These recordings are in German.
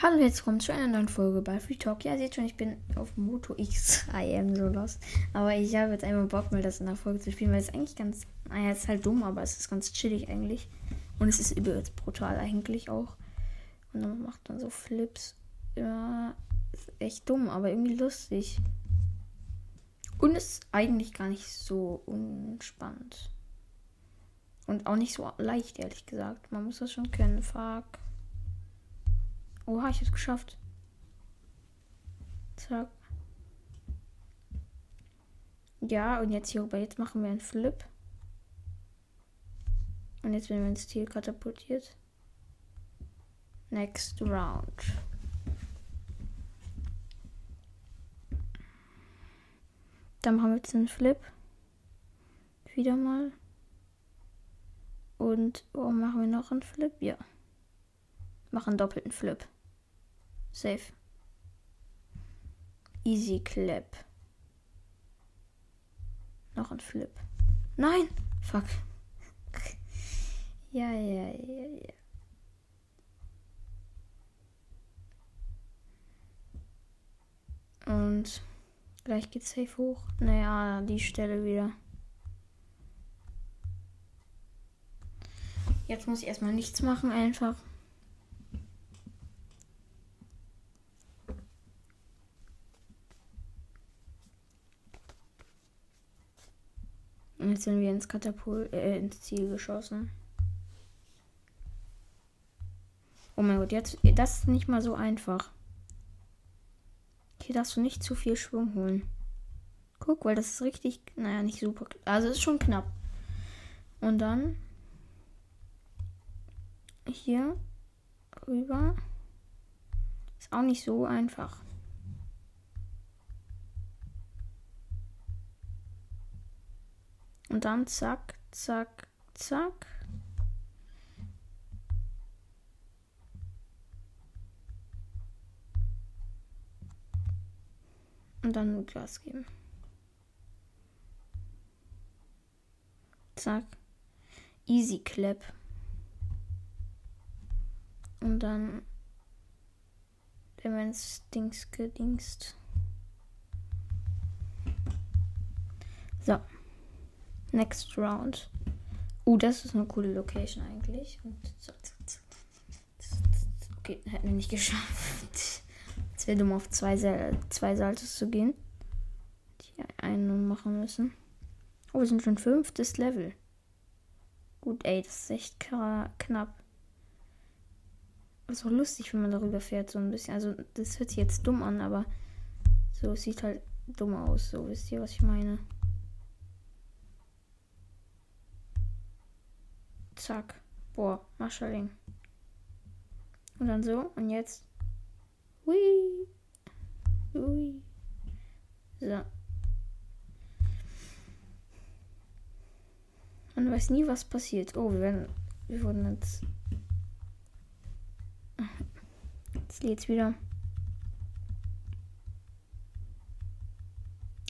Hallo, jetzt kommt zu einer neuen Folge bei Free Talk. Ja, seht schon, ich bin auf Moto X. I am so lost. Aber ich habe jetzt einmal Bock, mal das in der Folge zu spielen, weil es eigentlich ganz. Naja, es ist halt dumm, aber es ist ganz chillig eigentlich. Und es ist übelst brutal eigentlich auch. Und dann macht man so Flips. Ja, ist echt dumm, aber irgendwie lustig. Und ist eigentlich gar nicht so unspannend. Und auch nicht so leicht, ehrlich gesagt. Man muss das schon können. Fuck. Oha, ich hab's geschafft. Zack. Ja, und jetzt hier rüber. Jetzt machen wir einen Flip. Und jetzt werden wir ins Ziel katapultiert. Next round. Dann machen wir jetzt einen Flip. Wieder mal. Und oh, machen wir noch einen Flip? Ja. Machen doppelten Flip. Safe. Easy Clap. Noch ein Flip. Nein! Fuck. ja, ja, ja, ja. Und gleich geht's safe hoch. Naja, die Stelle wieder. Jetzt muss ich erstmal nichts machen, einfach. Jetzt sind wir ins Katapult, äh, ins Ziel geschossen. Oh mein Gott, jetzt, das ist nicht mal so einfach. Hier darfst du nicht zu viel Schwung holen. Guck, weil das ist richtig, naja, nicht super. Also ist schon knapp. Und dann hier rüber. Ist auch nicht so einfach. Und dann zack, zack, zack. Und dann nur Gas geben. Zack. Easy Clap. Und dann Demons Dings gedingst. So. Next Round. Uh, das ist eine coole Location eigentlich. Okay, hätten wir nicht geschafft. Es wäre dumm, auf zwei, zwei Saltos zu gehen. Die einen machen müssen. Oh, wir sind schon fünftes Level. Gut, ey, das ist echt knapp. Ist auch lustig, wenn man darüber fährt, so ein bisschen. Also, das hört sich jetzt dumm an, aber so sieht halt dumm aus. So, wisst ihr, was ich meine? Zack. Boah, Marshalling. Und dann so. Und jetzt. Hui. Hui. So. Man weiß nie, was passiert. Oh, wir werden. Wir wurden jetzt. Jetzt lädt's wieder.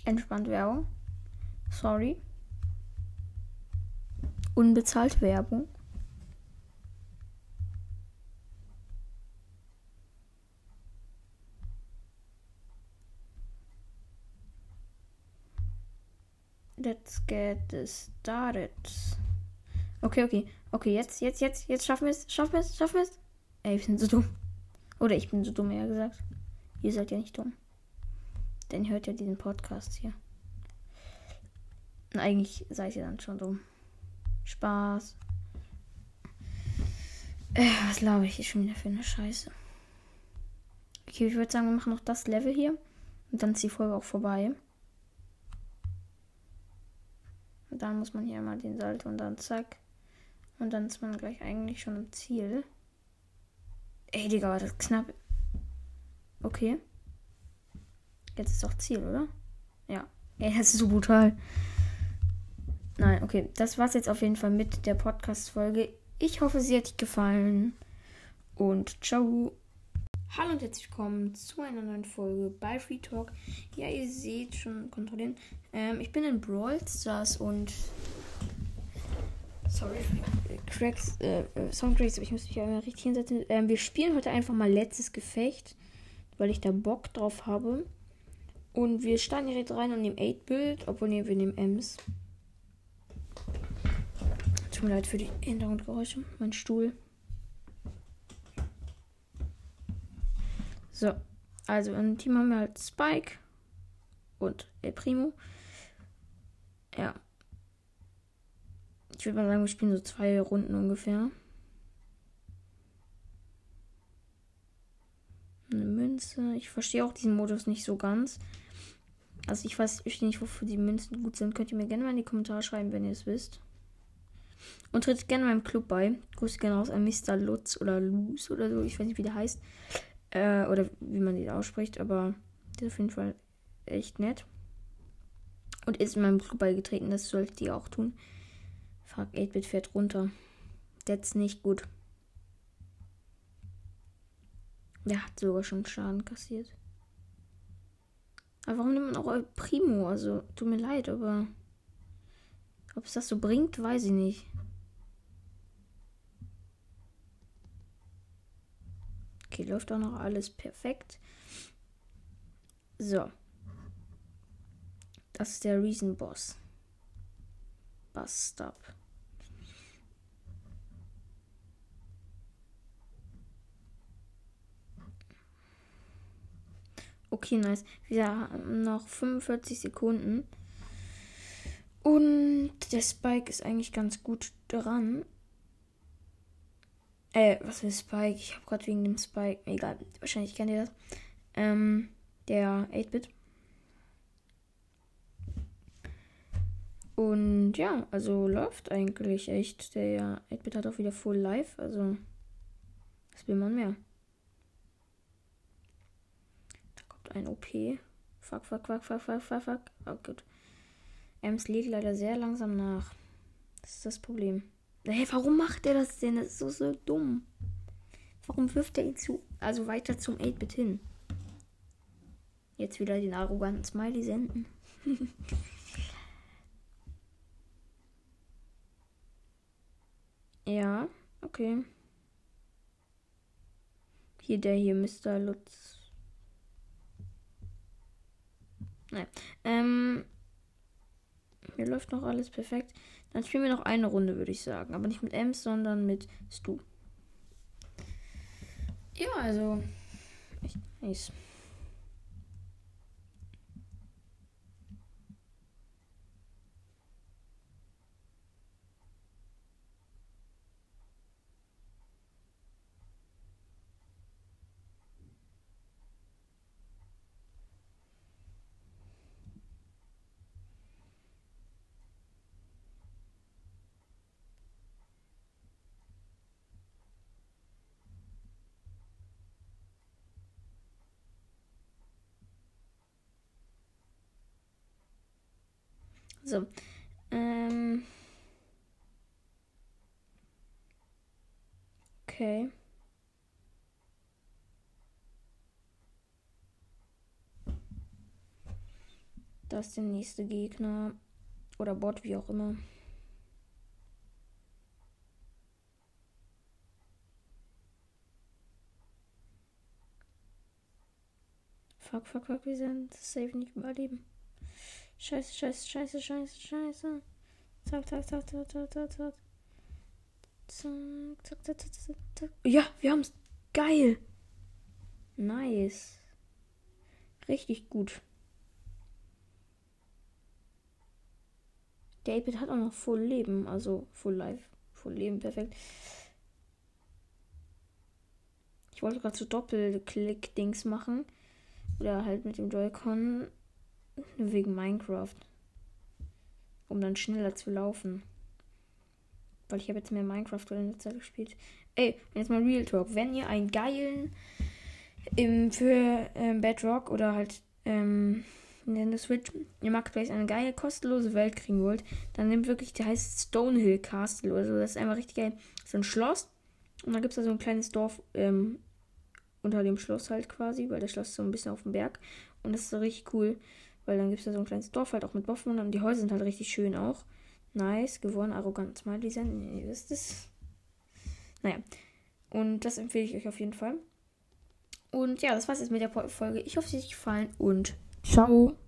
Entspannt Werbung. Sorry. Unbezahlt Werbung. Let's get started. Okay, okay. Okay, jetzt, jetzt, jetzt, jetzt schaffen wir es. Schaffen wir es, schaffen wir es. Ey, wir sind so dumm. Oder ich bin so dumm, eher gesagt. Ihr seid ja nicht dumm. Denn ihr hört ja diesen Podcast hier. Und eigentlich seid ihr dann schon dumm. Spaß. Äh, was glaube ich hier schon wieder für eine Scheiße? Okay, ich würde sagen, wir machen noch das Level hier. Und dann ist die Folge auch vorbei. Und dann muss man hier mal den Salto und dann zack. Und dann ist man gleich eigentlich schon im Ziel. Ey, Digga, war das knapp. Okay. Jetzt ist doch Ziel, oder? Ja. Ey, das ist so brutal. Nein, okay. Das war's jetzt auf jeden Fall mit der Podcast-Folge. Ich hoffe, sie hat dir gefallen. Und ciao. Hallo und herzlich willkommen zu einer neuen Folge bei Free Talk. Ja, ihr seht schon kontrollieren. Ähm, ich bin in Brawl Stars und Sorry, Cracks, äh, äh, Soundtracks, aber ich muss mich einmal richtig hinsetzen. Ähm, wir spielen heute einfach mal letztes Gefecht, weil ich da Bock drauf habe. Und wir starten direkt rein und nehmen 8-Bild, obwohl nee, wir nehmen Ems. Tut mir leid für die Hintergrundgeräusche. Mein Stuhl. So, also im Team haben wir halt Spike und El Primo. Ja. Ich würde mal sagen, wir spielen so zwei Runden ungefähr. Eine Münze. Ich verstehe auch diesen Modus nicht so ganz. Also ich weiß nicht, wofür die Münzen gut sind. Könnt ihr mir gerne mal in die Kommentare schreiben, wenn ihr es wisst. Und tritt gerne meinem Club bei. Grüße gerne aus an Mr. Lutz oder Luz oder so. Ich weiß nicht, wie der heißt. Äh, oder wie man die ausspricht, aber der ist auf jeden Fall echt nett. Und ist in meinem Club beigetreten, das solltet ihr auch tun. Fuck, 8-Bit fährt runter. That's nicht gut. Der hat sogar schon Schaden kassiert. Aber warum nimmt man auch Primo? Also, tut mir leid, aber. Ob es das so bringt, weiß ich nicht. Okay, läuft auch noch alles perfekt. So. Das ist der Reason Boss. Bus Stop. Okay, nice. Wir haben noch 45 Sekunden. Und der Spike ist eigentlich ganz gut dran. Äh, was für Spike? Ich habe gerade wegen dem Spike. Egal, wahrscheinlich kennt ihr das. Ähm, der 8-Bit. Und ja, also läuft eigentlich echt. Der 8-Bit hat auch wieder Full Life. Also, was will man mehr? Da kommt ein OP. Fuck, fuck, fuck, fuck, fuck, fuck, fuck. Oh, gut. Ems lädt leider sehr langsam nach. Das ist das Problem. Hey, warum macht er das denn? Das ist so, so dumm. Warum wirft er ihn zu, also weiter zum 8-Bit hin? Jetzt wieder den arroganten Smiley senden. ja, okay. Hier der hier, Mr. Lutz. Nein. Ähm, hier läuft noch alles perfekt. Dann spielen wir noch eine Runde, würde ich sagen. Aber nicht mit Ems, sondern mit Stu. Ja, also. Echt nice. So. Ähm. Okay. Das ist der nächste Gegner. Oder Bot, wie auch immer. Fuck, fuck, fuck, wir sind safe nicht überleben. Scheiße, scheiße, scheiße, scheiße, scheiße. Zack, zack, zack, zack, zack, zack, zack. Zack, zack, zack, zack, zack. Ja, wir haben's. Geil. Nice. Richtig gut. 8 hat auch noch Full Leben, also Full Life. Full Leben, perfekt. Ich wollte gerade so Doppelklick-Dings machen. Oder halt mit dem Joy-Con Wegen Minecraft. Um dann schneller zu laufen. Weil ich habe jetzt mehr Minecraft in der Zeit gespielt. Ey, jetzt mal Real Talk. Wenn ihr einen geilen im, für ähm, Bedrock oder halt ähm, Nintendo Switch ihr Marketplace eine geile kostenlose Welt kriegen wollt, dann nehmt wirklich, der heißt Stonehill Castle oder so. Das ist einfach richtig geil. So ein Schloss. Und dann gibt es da so ein kleines Dorf ähm, unter dem Schloss halt quasi, weil das Schloss ist so ein bisschen auf dem Berg. Und das ist so richtig cool. Weil dann gibt es da so ein kleines Dorf halt auch mit Boffen und die Häuser sind halt richtig schön auch. Nice, gewonnen, arrogant sein. Nee, ihr wisst es. Naja. Und das empfehle ich euch auf jeden Fall. Und ja, das war's jetzt mit der Folge. Ich hoffe, es hat euch gefallen und ciao.